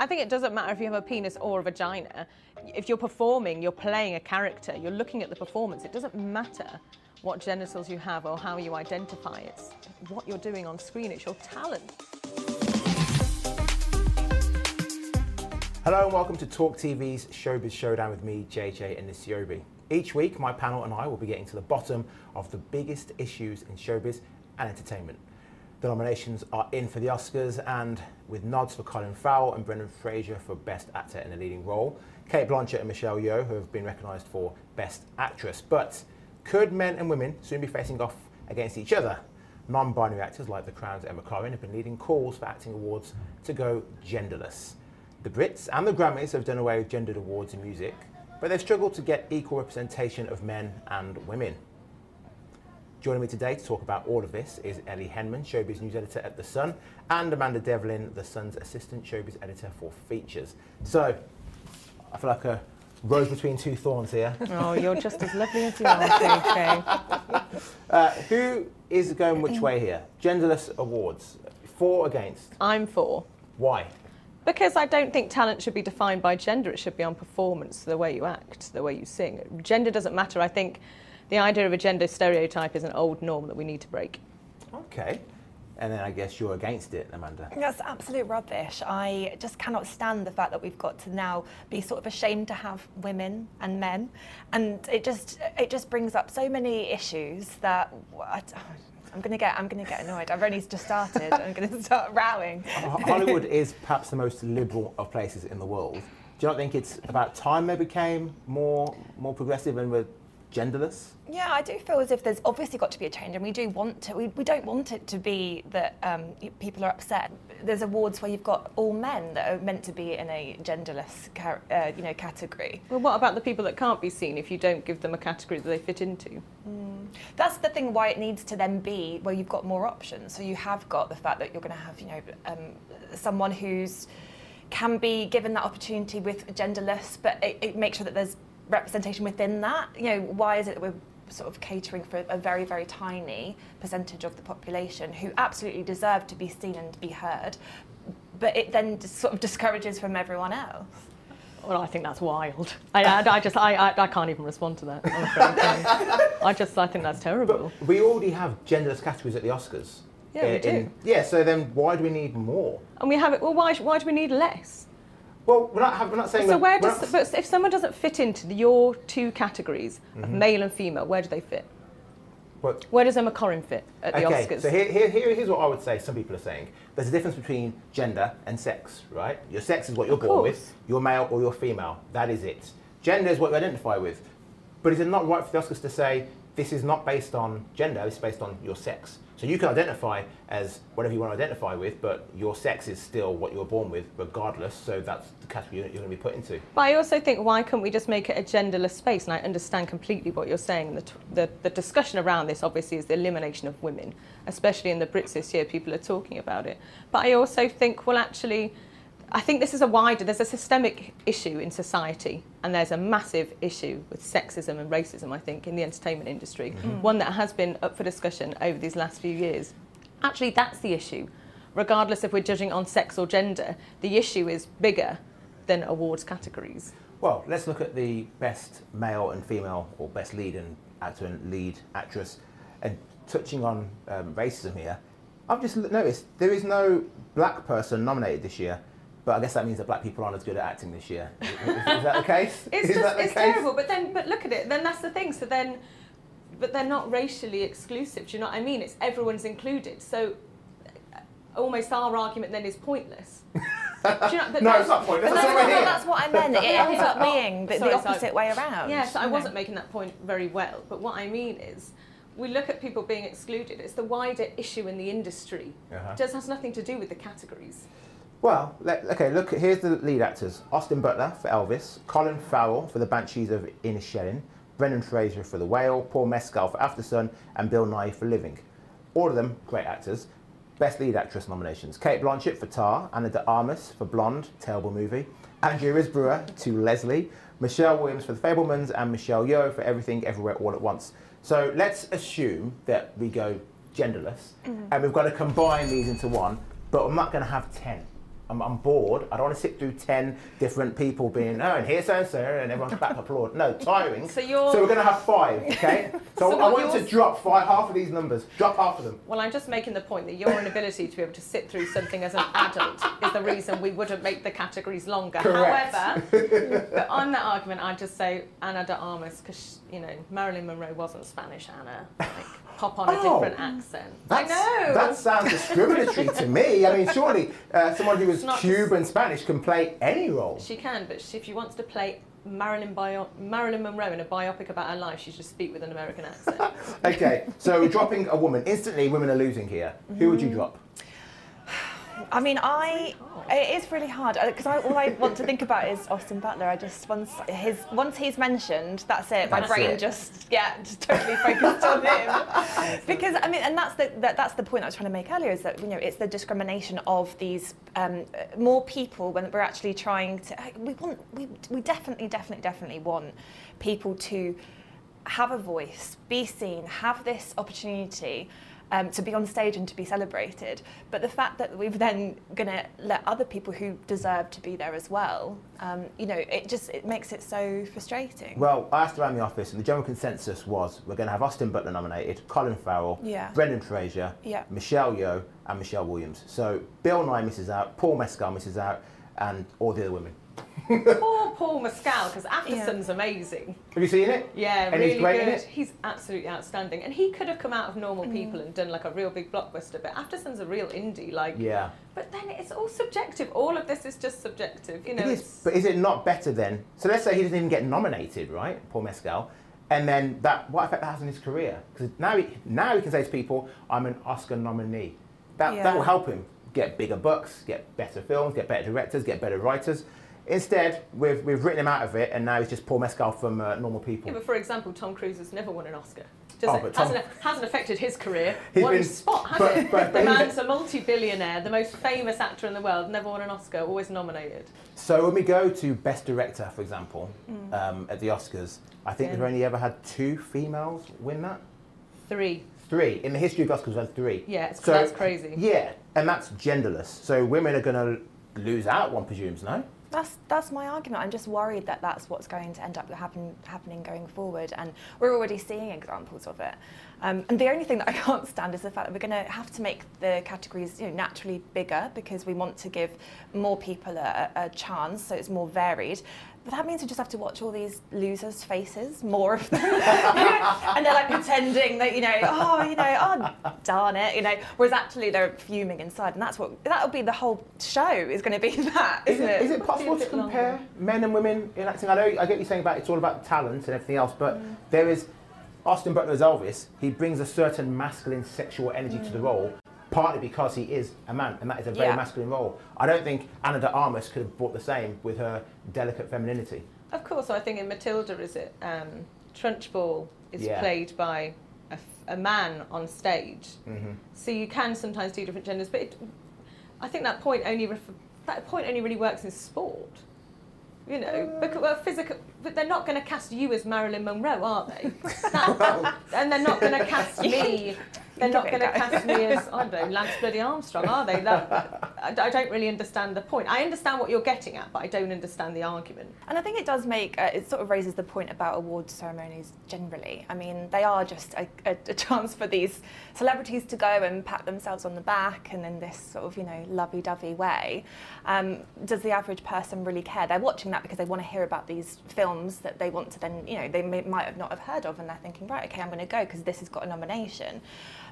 I think it doesn't matter if you have a penis or a vagina. If you're performing, you're playing a character, you're looking at the performance. It doesn't matter what genitals you have or how you identify. It's what you're doing on screen, it's your talent. Hello and welcome to Talk TV's Showbiz Showdown with me, JJ Anisiobi. Each week, my panel and I will be getting to the bottom of the biggest issues in showbiz and entertainment. The nominations are in for the Oscars, and with nods for Colin Farrell and Brendan Fraser for Best Actor in a Leading Role, Cate Blanchett and Michelle Yeoh who have been recognised for Best Actress. But could men and women soon be facing off against each other? Non-binary actors like The Crown's Emma Corrin have been leading calls for acting awards to go genderless. The Brits and the Grammys have done away with gendered awards in music, but they've struggled to get equal representation of men and women. Joining me today to talk about all of this is Ellie Henman, Showbiz News Editor at The Sun, and Amanda Devlin, The Sun's Assistant Showbiz Editor for Features. So, I feel like a rose between two thorns here. Oh, you're just as lovely as you are, JJ. Uh, who is going which way here? Genderless awards. For, against? I'm for. Why? Because I don't think talent should be defined by gender. It should be on performance, the way you act, the way you sing. Gender doesn't matter. I think the idea of a gender stereotype is an old norm that we need to break. Okay. And then I guess you're against it, Amanda. That's absolute rubbish. I just cannot stand the fact that we've got to now be sort of ashamed to have women and men, and it just it just brings up so many issues that I, am going to get I'm going to get annoyed. I've only just started. I'm going to start rowing. Hollywood is perhaps the most liberal of places in the world. Do you not think it's about time they became more more progressive and were genderless? Yeah, I do feel as if there's obviously got to be a change, and we do want to. We, we don't want it to be that um, people are upset. There's awards where you've got all men that are meant to be in a genderless, car- uh, you know, category. Well, what about the people that can't be seen if you don't give them a category that they fit into? That's the thing why it needs to then be where you've got more options. So you have got the fact that you're going to have, you know, um, someone who's can be given that opportunity with genderless, but it, it makes sure that there's representation within that. You know, why is it that we're sort of catering for a very, very tiny percentage of the population who absolutely deserve to be seen and be heard, but it then just sort of discourages from everyone else. Well, I think that's wild. I, I, I just, I, I, I can't even respond to that. I'm afraid. I just, I think that's terrible. But we already have genderless categories at the Oscars. Yeah, we Uh, do. yeah, so then why do we need more? And we have it. Well, why, why do we need less? Well, we're not, we're not saying So where does, not- but if someone doesn't fit into the, your two categories of Mm-hmm. male and female, where do they fit? but- Where does Emma Corrin fit at the okay, Oscars? so here, here, here- here's what I would say some people are saying. There's a difference between gender and sex, right? Your sex is what you're born with. You're male or you're female. That is it. Gender is what you identify with. But is it not right for the Oscars to say this is not based on gender, it's based on your sex? So you can identify as whatever you want to identify with, but your sex is still what you're born with, regardless. So that's the category you're going to be put into. But I also think why couldn't we just make it a genderless space? And I understand completely what you're saying. The, the, the discussion around this obviously is the elimination of women, especially in the Brits this year. People are talking about it. But I also think, well, actually, I think this is a wider, there's a systemic issue in society, and there's a massive issue with sexism and racism, I think, in the entertainment industry. One that has been up for discussion over these last few years. Actually, that's the issue. Regardless if we're judging on sex or gender, the issue is bigger than awards categories. Well, let's look at the best male and female, or best lead and actor and lead actress. And touching on um, racism here, I've just noticed there is no black person nominated this year. But I guess that means that black people aren't as good at acting this year. Is, is that the case? It's is just it's case? terrible. But then but look at it. Then that's the thing. So then, but they're not racially exclusive. Do you know what I mean? It's everyone's included. So uh, almost our argument then is pointless. Do you know, but No, it's not pointless. But That's that's, why what, that's what I meant. It ends up being the, Sorry, the sorry. opposite way around. Yeah, so I know. wasn't making that point very well. But what I mean is, we look at people being excluded. It's the wider issue in the industry. Uh-huh. It just has nothing to do with the categories. Well, let, okay, look, here's the lead actors. Austin Butler for Elvis, Colin Farrell for The Banshees of Inisherin, Brendan Fraser for The Whale, Paul Mescal for Aftersun, and Bill Nighy for Living. All of them great actors. Best lead actress nominations. Cate Blanchett for Tar, Ana de Armas for Blonde, terrible movie, Andrea Riseborough to Leslie, Michelle Williams for The Fabelmans, and Michelle Yeoh for Everything Everywhere All at Once. So let's assume that we go genderless, mm-hmm. and we've got to combine these into one, but I'm not going to have 10. I'm, I'm bored. I don't want to sit through 10 different people being, oh, and here's so and so, and everyone's back applaud. No, tiring. So you're- So we're going to have five, okay? So, So I want you to drop five, half of these numbers. Drop half of them. Well, I'm just making the point that your inability to be able to sit through something as an adult is the reason we wouldn't make the categories longer. Correct. However, but on that argument, I'd just say Ana de Armas because you know Marilyn Monroe wasn't Spanish. Anna, like, pop on a Oh. different accent. I know. That sounds discriminatory to me. I mean, surely uh, someone who is Cuban Spanish can play any role. She can, but she, if she wants to play Marilyn, bio, Marilyn Monroe in a biopic about her life, she should speak with an American accent. Okay, so dropping a woman. Instantly, women are losing here. Who would you drop? I mean, I it is really hard because I, all I want to think about is Austin Butler. I just once his once he's mentioned, that's it. My That's brain it. just yeah, just totally focused on him. Because I mean, and that's the that, that's the point I was trying to make earlier is that you know it's the discrimination of these um, uh, more people when we're actually trying to. We want we we definitely definitely definitely want people to have a voice, be seen, have this opportunity um, to be on stage and to be celebrated. But the fact that we've then going to let other people who deserve to be there as well, um, you know, it just it makes it so frustrating. Well, I asked around the office, and the general consensus was we're going to have Austin Butler nominated, Colin Farrell, Yeah. Brendan Fraser, Yeah. Michelle Yeoh, and Michelle Williams. So Bill Nighy misses out, Paul Mescal misses out, and all the other women. Poor Paul Mescal, because Yeah. Amazing. Have you seen it? Yeah, And really he's great in good. it? He's absolutely outstanding, and he could have come out of normal Mm. people and done like a real big blockbuster. But Aftersun's a real indie, like. Yeah. But then it's all subjective. All of this is just subjective, you know. it is, it's- but is it not better then? So let's say he doesn't even get nominated, right, Paul Mescal, and then that what effect that has on his career? Because now he now he can say to people, "I'm an Oscar nominee." That Yeah. that will help him get bigger books, get better films, get better directors, get better writers. Instead, we've we've written him out of it, and now he's just Paul Mescal from uh, normal people. Yeah, but for example, Tom Cruise has never won an Oscar. Oh, it? Tom- hasn't, hasn't affected his career. He's One been- spot, has but- it? but- but the man's a multi-billionaire, the most famous actor in the world, never won an Oscar, always nominated. So when we go to Best Director, for example, um, at the Oscars, I think Yeah. we've only ever had two females win that. Three. Three in the history of Oscars, we've had three. Yeah, it's, So- that's crazy. Yeah, and that's genderless. So women are going to lose out, one presumes, no? That's that's my argument. I'm just worried that that's what's going to end up happen, happening going forward, and we're already seeing examples of it. Um, and the only thing that I can't stand is the fact that we're going to have to make the categories you know, naturally bigger because we want to give more people a, a chance, so it's more varied. But that means we just have to watch all these losers' faces, more of them, and they're like pretending that you know, oh, you know, oh, darn it, you know. Whereas actually they're fuming inside, and that's what that'll be the whole show is going to be that, Is isn't it, it? is it Must be a possible to compare longer. men and women in acting? I know I get you saying about it's all about talent and everything else, but Mm. there is Austin Butler's Elvis. He brings a certain masculine sexual energy to the Mm. role, partly because he is a man, and that is a very Yeah. masculine role. I don't think Ana de Armas could have brought the same with her delicate femininity. Of course, I think in Matilda, is it um, Trunchbull is Yeah. played by a man on stage. Mm-hmm. So you can sometimes do different genders, but it, I think that point only ref- that point only really works in sport. You know, because well, physical, but they're not going to cast you as Marilyn Monroe, are they? That- and they're not going to cast me. They're not going to cast me as I don't know Lance Bloody Armstrong, are they? That, I, don't really understand the point. I understand what you're getting at, but I don't understand the argument. And I think it does make, uh, it sort of raises the point about award ceremonies generally. I mean, they are just a, a, a chance for these celebrities to go and pat themselves on the back and in this sort of, you know, lovey dovey way. Um, does the average person really care? They're watching that because they want to hear about these films that they want to then, you know, they may, might have not have heard of and they're thinking, right, okay, I'm going to go because this has got a nomination.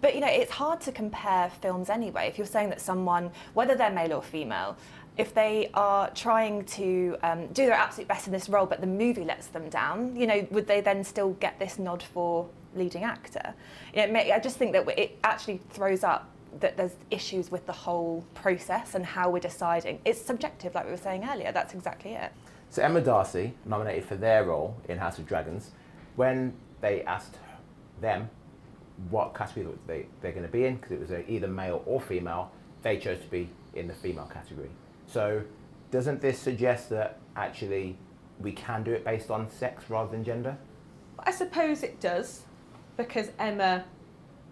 But, you know, it's hard to compare films anyway. If you're saying that someone, whether they're male or female, if they are trying to um, do their absolute best in this role, but the movie lets them down, you know, would they then still get this nod for leading actor? You know, may, I just think that it actually throws up that there's issues with the whole process and how we're deciding. It's subjective, like we were saying earlier. That's exactly it. So Emma Darcy, nominated for their role in House of Dragons, when they asked them what category they, they're going to be in, because it was either male or female, they chose to be in the female category. So doesn't this suggest that actually we can do it based on sex rather than gender? I suppose it does, because Emma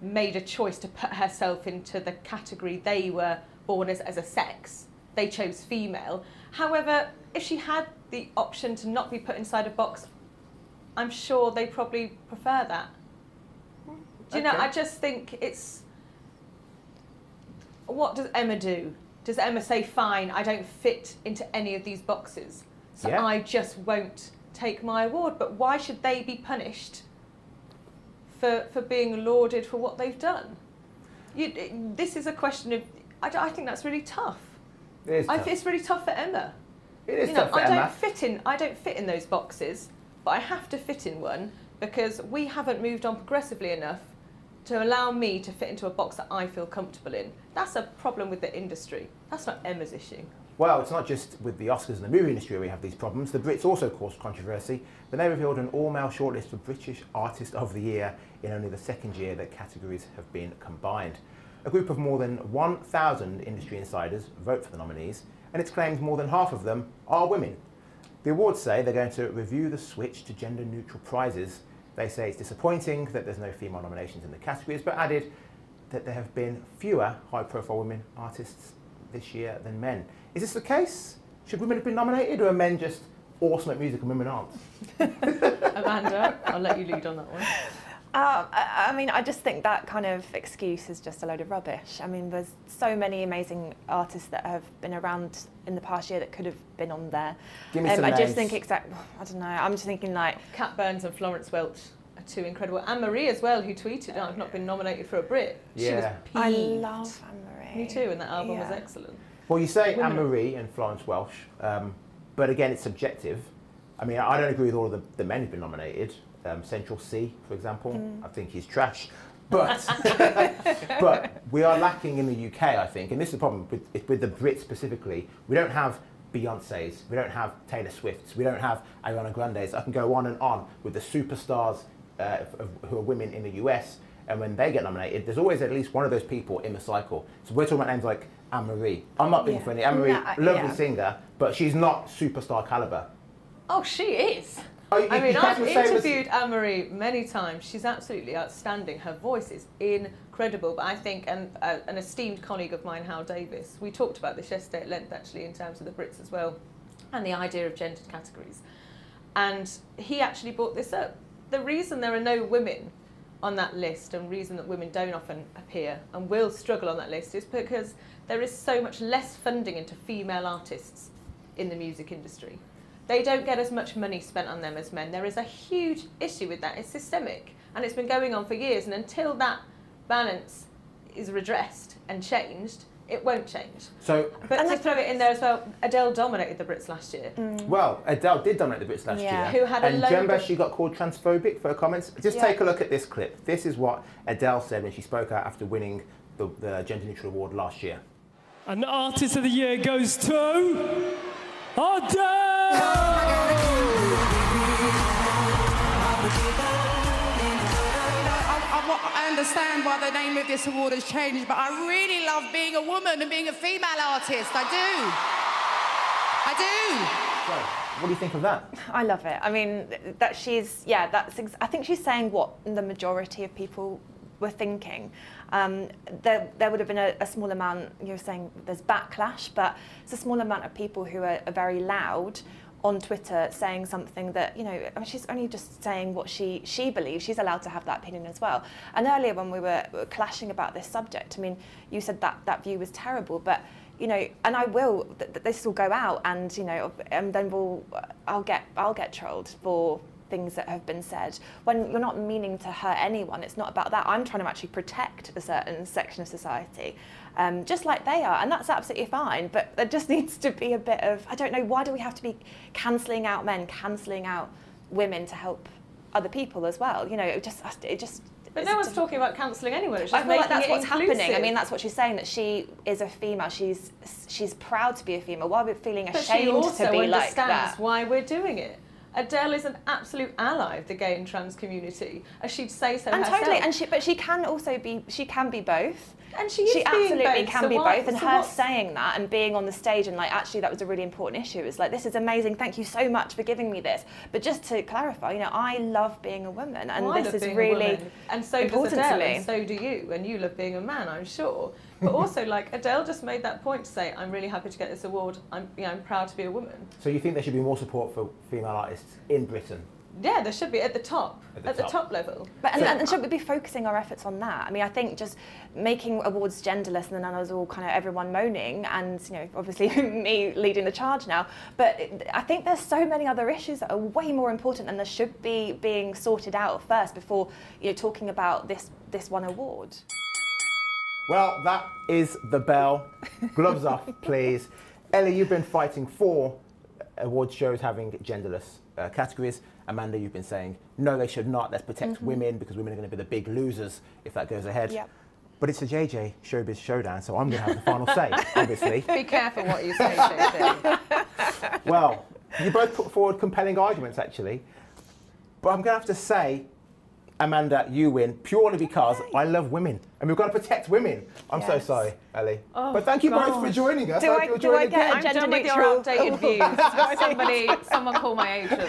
made a choice to put herself into the category they were born as as a sex. they chose female. However, if she had the option to not be put inside a box, I'm sure they probably prefer that. Do you know? I just think it's. What does Emma do? Does Emma say, "Fine, I don't fit into any of these boxes, so Yeah. I just won't take my award"? But why should they be punished for for being lauded for what they've done? You, this is a question of. I, I think that's really tough. It is I, tough. it's really tough for Emma. It is you know, tough for I Emma. don't fit in. I don't fit in those boxes, but I have to fit in one because we haven't moved on progressively enough to allow me to fit into a box that I feel comfortable in. That's a problem with the industry. That's not Emma's issue. Well, it's not just with the Oscars and the movie industry we have these problems. The Brits also caused controversy when they revealed an all-male shortlist for British Artist of the Year in only the second year that categories have been combined. A group of more than 1,000 industry insiders vote for the nominees, and it's claimed more than half of them are women. The awards say they're going to review the switch to gender-neutral prizes. They say it's disappointing that there's no female nominations in the categories, but added that there have been fewer high-profile women artists this year than men. Is this the case? Should women have been nominated, or are men just awesome at music and women aren't? Amanda, I'll let you lead on that one. Uh, I I mean, I just think that kind of excuse is just a load of rubbish. I mean, there's so many amazing artists that have been around in the past year that could have been on there. Give me Um, some I names. just think exact. I don't know. I'm just thinking like Cat Burns and Florence Welch are two incredible. Anne Marie as well, who tweeted, "I've not been nominated for a Brit." She was Yeah. peeved. I love Anne Marie. Me too, and that album was excellent. Well, you say Anne Marie and Florence Welch, um, but again, it's subjective. I mean, I don't agree with all of the, the men who've been nominated. Um, Central Cee, for example, I think he's trash. But, but we are lacking in the UK, I think, and this is the problem with, with the Brits specifically. We don't have Beyonce's, we don't have Taylor Swift's, we don't have Ariana Grande's. I can go on and on with the superstars uh, of, who are women in the US, and when they get nominated, there's always at least one of those people in the cycle. So we're talking about names like Anne Marie. I'm not being Yeah. funny. Anne Marie, No, lovely yeah. singer, but she's not superstar caliber. Oh, she is. Oh, you- I mean, I've say it was- interviewed Anne Marie many times. She's absolutely outstanding. Her voice is incredible. But I think, and uh, an esteemed colleague of mine, Hal Davis, we talked about this yesterday at length actually in terms of the Brits as well, and the idea of gendered categories. And he actually brought this up. The reason there are no women on that list and reason that women don't often appear and will struggle on that list is because there is so much less funding into female artists in the music industry. They don't get as much money spent on them as men. There is a huge issue with that. It's systemic and it's been going on for years. And until that balance is redressed and changed, it won't change. So, But And to throw it in there as well, Adele dominated the Brits last year. Mm. well, Adele did dominate the Brits last Yeah. year. Who had a and load do remember of- she got called transphobic for her comments? Just Yeah. take a look at this clip. This is what Adele said when she spoke out after winning the, the Gender Neutral Award last year. And the artist of the year goes to Adele! I, I, wa- I understand why the name of this award has changed, but I really love being a woman and being a female artist. I do. I do. So, what do you think of that? I love it. I mean, that she's, yeah, that's, ex- I think she's saying what the majority of people were thinking. Um, there, there would have been a, a small amount, you're saying there's backlash, but it's a small amount of people who are, are very loud on Twitter saying something that, you know, I mean, she's only just saying what she, she believes. She's allowed to have that opinion as well. And earlier when we were clashing about this subject, I mean, you said that that view was terrible, but you know, and I will. Th- this will go out, and you know, and then we'll. I'll get. I'll get trolled for things that have been said when you're not meaning to hurt anyone. It's not about that. I'm trying to actually protect a certain section of society, um, just like they are, and that's absolutely fine. But there just needs to be a bit of. I don't know. Why do we have to be cancelling out men, cancelling out women to help other people as well? You know, it just. It just. But no one's talking about cancelling anyone. I feel like that's what's happening. I mean, that's what she's saying that she is a female. She's she's proud to be a female. Why we're we feeling But she ashamed also to be like understands that? why we're doing it. Adele is an absolute ally of the gay and trans community, as she'd say so And herself. totally, and she but she can also be she can be both. And she is she being absolutely both, can so be why- both, and so her what's- saying that and being on the stage and like actually that was a really important issue. It's like this is amazing. Thank you so much for giving me this. But just to clarify, you know, I love being a woman, and Well, this is really and so does important Adele, to me. and so do you, and you love being a man, I'm sure. But also, like Adele just made that point to say, "I'm really happy to get this award. I'm, you know, I'm proud to be a woman." So you think there should be more support for female artists in Britain? Yeah, there should be at the top, At at the the, top. top. level. But and, So- and should we be focusing our efforts on that? I mean, I think just making awards genderless and then us all kind of everyone moaning and you know obviously me leading the charge now. But I think there's so many other issues that are way more important and there should be being sorted out first before you know talking about this this one award. Well, that is the bell. Gloves off, please. Ellie, you've been fighting for award shows having genderless uh, categories. Amanda, you've been saying, no, they should not. Let's protect mm-hmm. women because women are going to be the big losers if that goes ahead. Yep. But it's a JJ Showbiz Showdown, so I'm going to have the final say, obviously. Be careful what you say, JJ. Well, you both put forward compelling arguments, actually. But I'm going to have to say, Amanda, you win purely because I love women and we've got to protect women. I'm so sorry, Ellie. Oh, but thank you both for joining us. Do hope I- you'll do join I get again. a I'm gender done with your neutral updated views. Somebody, someone call my agent.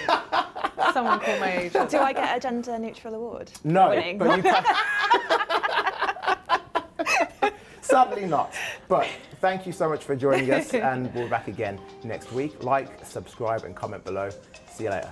Someone call my agent. Do I get a gender neutral award? No, winning? but you can. Sadly not. But thank you so much for joining us, and we'll be back again next week. Like, subscribe, and comment below. See you later.